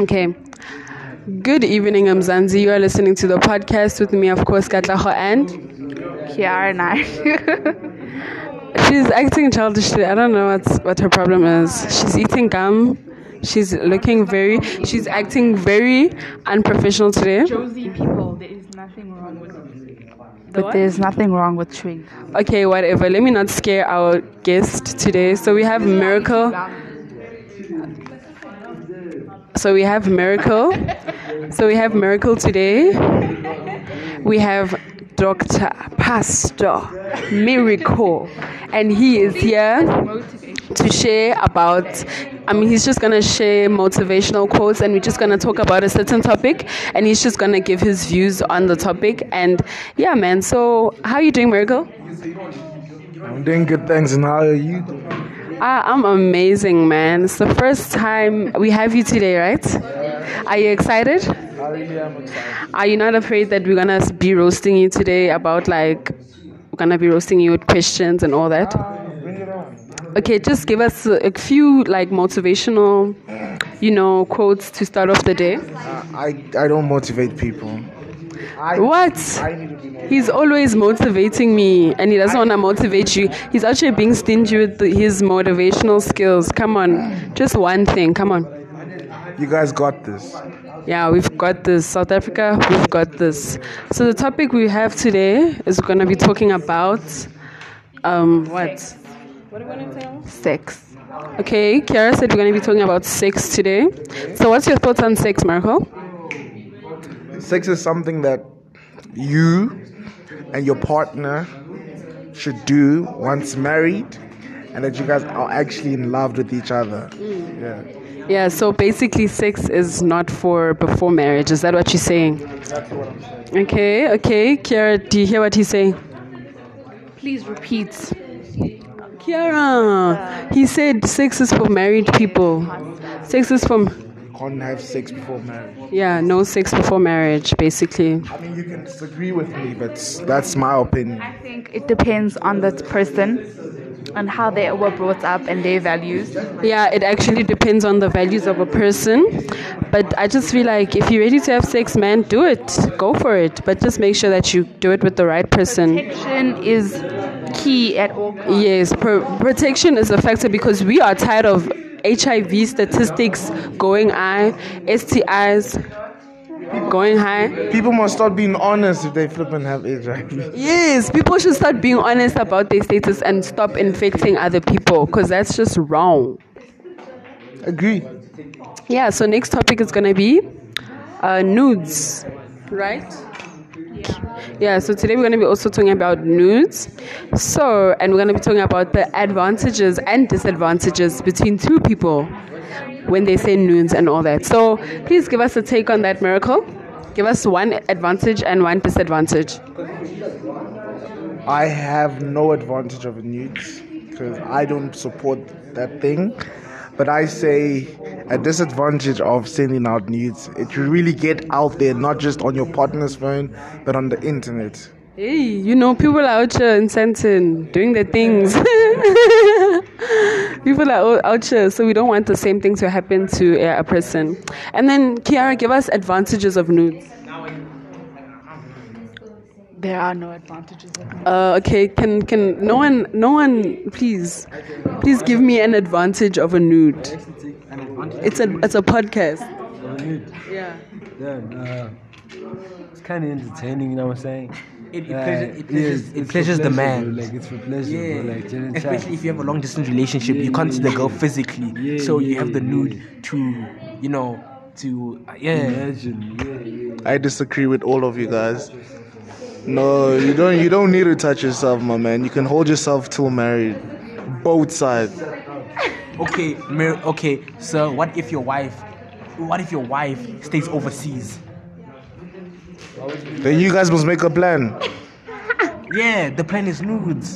Okay. Good evening, Mzansi. You are listening to the podcast with me, of course, Katlaho, and Kiara and I. she's acting childishly. I don't know what's, what her problem is. She's eating gum. She's looking very, she's acting very unprofessional today. Josie people, there is nothing wrong with The But what? there's nothing wrong with chewing. Okay, whatever. Let me not scare our guest today. So we have Miracle. So we have Miracle. So we have Miracle today. We have Dr. Pastor Miracle. And he is here to share about, I mean, he's just to share motivational quotes and we're just to talk about a certain topic and he's just to give his views on the topic. And yeah, man. So, how are you doing, Miracle? I'm doing good, thanks. And how are you Ah, I'm amazing, man. It's the first time we have you today, right? Are you excited? I really am excited. Are you not afraid that we're gonna be roasting you today about like we're gonna be roasting you with questions and all that? Okay, just give us a, a few like motivational, you know, quotes to start off the day. I, I don't motivate people. I, What? I need to be motivated. He's always motivating me, and he doesn't want to motivate you. He's actually being stingy with the, his motivational skills. Come on, just one thing. Come on. You guys got this. Yeah, we've got this. South Africa, we've got this. So the topic we have today is we're gonna be talking about um what? What are we gonna tell? Sex. Okay, Kiara said we're gonna be talking about sex today. So what's your thoughts on sex, Marco? Sex is something that you and your partner should do once married and that you guys are actually in love with each other. Yeah. Yeah, so basically sex is not for before marriage. Is that what you're saying? That's what I'm saying. Okay, okay. Kiara, do you hear what he's saying? Please repeat. Kiara, he said sex is for married people. Sex is for Can't have sex before marriage. yeah, no sex before marriage, basically. I mean, you can disagree with me, but that's my opinion. I think it depends on the person and how they were brought up and their values. Yeah, it actually depends on the values of a person. But I just feel like if you're ready to have sex, man, do it. Go for it. But just make sure that you do it with the right person. Protection is key at all costs. Yes, pro- protection is a factor because we are tired of HIV statistics going high, STIs going high. People must start being honest if they flip and have HIV. Yes, people should start being honest about their status and stop infecting other people because that's just wrong. Agree. Yeah, so next topic is gonna be uh, nudes, right? Yeah, so today we're gonna be also talking about nudes. So, and we're gonna be talking about the advantages and disadvantages between two people when they say nudes and all that. So, please give us a take on that miracle. Give us one advantage and one disadvantage. I have no advantage of nudes because I don't support that thing. But I say a disadvantage of sending out nudes. It really get out there, not just on your partner's phone, but on the internet. Hey, you know, people are out here in Sandton doing their things. people are out- here, so we don't want the same thing to happen to a person. And then, Kiara, give us advantages of nudes. There are no advantages. of it. Uh, okay, can can no one, no one, please, please give me an advantage of a nude. It's a it's a podcast. Yeah. Then, uh, it's kind of entertaining, you know what I'm saying? It, it, pleasures, it, yes, pleasures, it's it for pleasures the man. bro, Like, it's for pleasure, yeah, bro. Like, chilling especially chat. if you have a long distance relationship, you can't see the girl physically, Yeah, so you have the yeah. nude to, you know, to uh, yeah. Imagine, yeah, yeah. I disagree with all of you guys. No, you don't. You don't need to touch yourself, my man. You can hold yourself till married. Both sides. Okay, Mir- okay. So what if your wife, what if your wife stays overseas? Then you guys must make a plan. Yeah, the plan is nudes.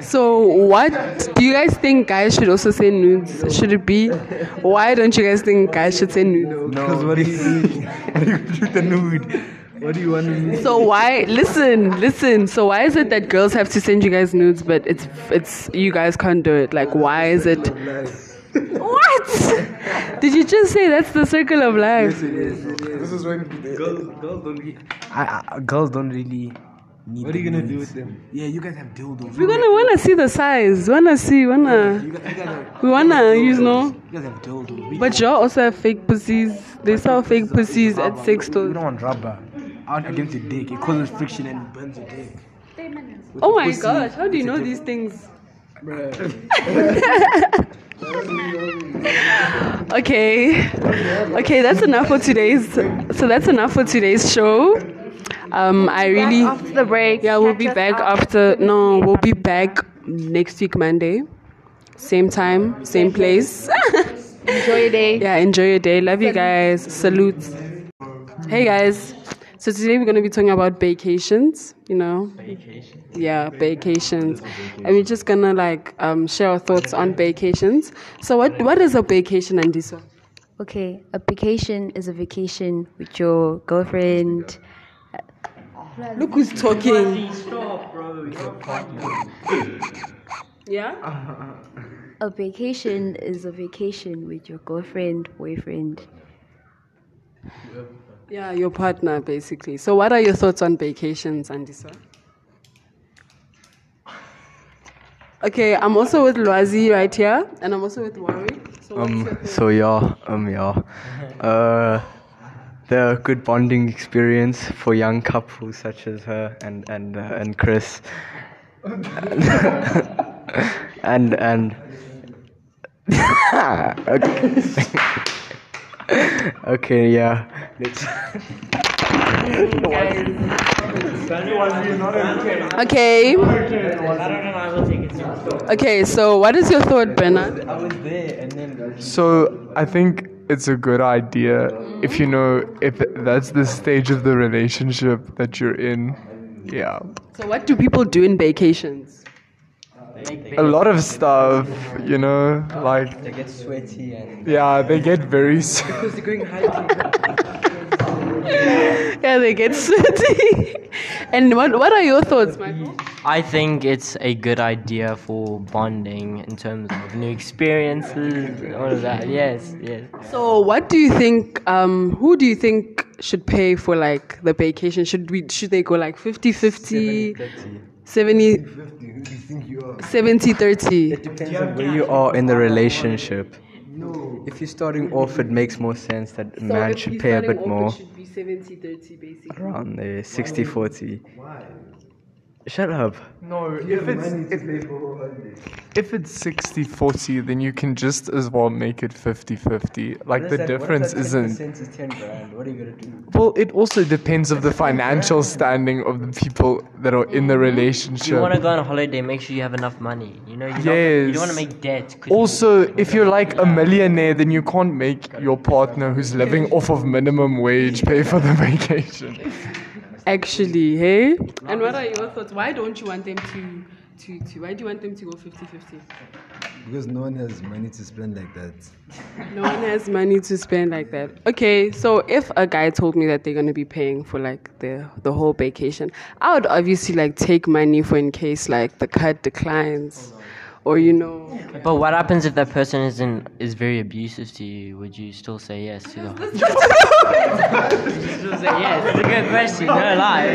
So, what do you guys think guys should also say nudes? Should it be? Why don't you guys think guys should say nudes? No, Because what do you mean? With the nude. What do you want to mean? So why? Listen, listen. So why is it that girls have to send you guys nudes, but it's it's you guys can't do it? Like, why is it? What? Did you just say that's the circle of life? Yes, it is. This is when Girls, girls don't really. I, I, girls don't really need. What are you gonna do with them? Yeah, you guys have dildos. We're gonna wanna see the size. Wanna see, wanna. You guys, you guys have, We wanna, you know. you guys have dildos. We, But y'all also have fake pussies. They sell fake pussies at sex stores. we stores. don't want rubber out against your dick. It causes friction and burns your dick. Oh my gosh, how do you know these things? okay. Okay, that's enough for today's so that's enough for today's show. Um I really After the break. Yeah, we'll be back after no, we'll be back next week Monday. Same time, same place. Enjoy your day. Yeah, enjoy your day. Love you guys. Salute. Hey guys. So today we're gonna be talking about vacations, you know. Vacation. Yeah, vacations. And we're just gonna like um, share our thoughts on vacations. So what what is a vacation, Andisa? Okay, a vacation is a vacation with your girlfriend. Look who's talking. Yeah? A vacation is a vacation with your girlfriend, boyfriend. Yeah, your partner basically. So what are your thoughts on vacations, Andisa? Okay, I'm also with Loazi right here, and I'm also with Wari. So what's your Um, thought? so yeah, um, yeah. Uh, they're a good bonding experience for young couples such as her and and uh, and Chris. and and okay. Okay, yeah. Let's Okay. Okay, so what is your thought, Bernard? So I think it's a good idea if you know if that's the stage of the relationship that you're in. Yeah. So what do people do in vacations? A lot of stuff, you know, like they get sweaty and yeah, they get very s- because they're going hiking. Yeah, they get sweaty. and what what are your thoughts, Michael? I think it's a good idea for bonding in terms of new experiences and all of that. Yes, yes. So what do you think um who do you think should pay for like the vacation? Should we should they go like 50-50? 70 70 30 Depends on where you are in the relationship. If you're starting off, it makes more sense that a man should pay a bit more. should be 70 30 basically. Around there, 60 40. Shut up. No, if it's if, if it's 60 40, then you can just as well make it 50 50. Like the difference isn't is 10 grand. What are you gonna do? well, it also depends of the financial standing of the people that are in the mm-hmm. If relationship. you want to go on a holiday, make sure you have enough money. You know, you, don't, you don't want to make debt. 'cause you- Also, if you're like a millionaire, then you can't make your partner who's living off of minimum wage pay for the vacation. Actually, hey? And what are your thoughts? Why don't you want them to to, to why do you want them to go 50 50? Because no one has money to spend like that. No one has money to spend like that. Okay, so if a guy told me that they're gonna be paying for like the the whole vacation, I would obviously like take money for in case like the cut declines, or you know. But what happens if that person is in, is very abusive to you? Would you still say yes to the? Would you still say yes. It's a good question. No lie.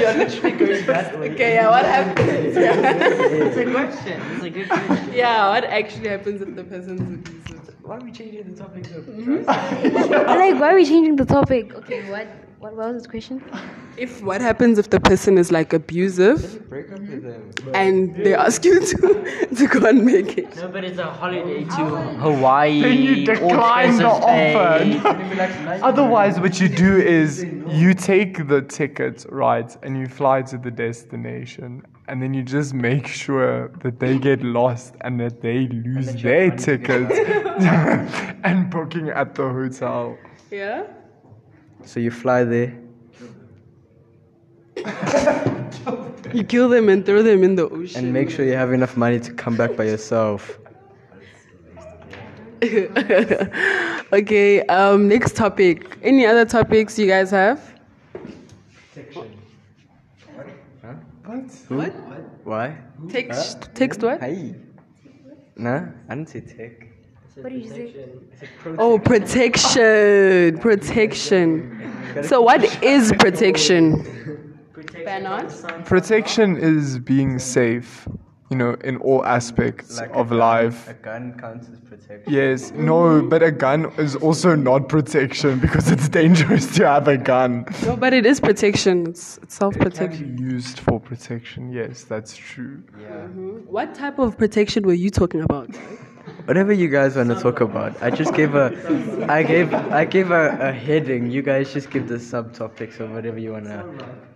You're literally going badly. Okay, yeah. What happens? It's a question. It's a good question. yeah, what actually happens if the person's abusive? Why are we changing the topic up? Mm-hmm. like, why are we changing the topic? Okay, what? What was this question? If what happens if the person is like abusive Break up with them. and they ask you to to go and make it? No, but it's a holiday to Hawaii. Then you all decline the offer. Otherwise, what you do is you take the ticket, right, and you fly to the destination, and then you just make sure that they get lost and that they lose their tickets and booking at the hotel. Yeah. So you fly there. You kill them and throw them in the ocean. And make sure you have enough money to come back by yourself. okay. Um. Next topic. Any other topics you guys have? What? Why? Text. Text what? Hey. Nah, I didn't say tech. What did you say? Oh, protection. Protection. So, what is protection? Bernard? Protection is being safe, you know, in all aspects Like of a gun- life. A gun counts as protection. Yes, no, but a gun is also not protection because it's dangerous to have a gun. No, but it is protection. It's, it's self-protection. be used for protection. Yes, that's true. Yeah. Mm-hmm. What type of protection were you talking about? Whatever you guys want to talk about, I just gave a, I gave, I gave a, a heading. You guys just give the subtopics or whatever you wanna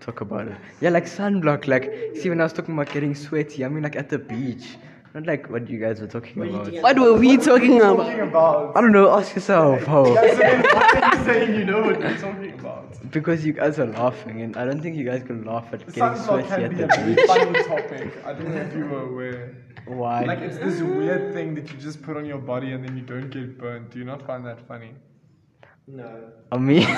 talk about it. Yeah, like sunblock. Like, see, when I was talking about getting sweaty, I mean like at the beach, not like what you guys were talking about. What were we talking about? About I don't know. Ask yourself. How? Oh. saying you know what you're talking about. Because you guys are laughing, and I don't think you guys can laugh at getting Sunblock sweaty can at be the a beach. funny topic. I don't know if you were aware. Why? Like it's this weird thing that you just put on your body and then you don't get burnt. Do you not find that funny? No. I mean,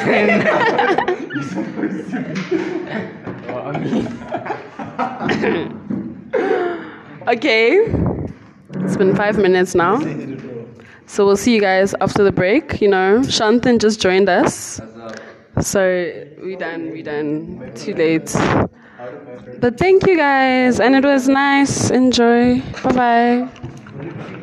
well, I mean, Okay. It's been five minutes now. So we'll see you guys after the break. You know, Shantan just joined us. So we done, we done. Too late. But thank you guys, and it was nice. Enjoy. Bye bye.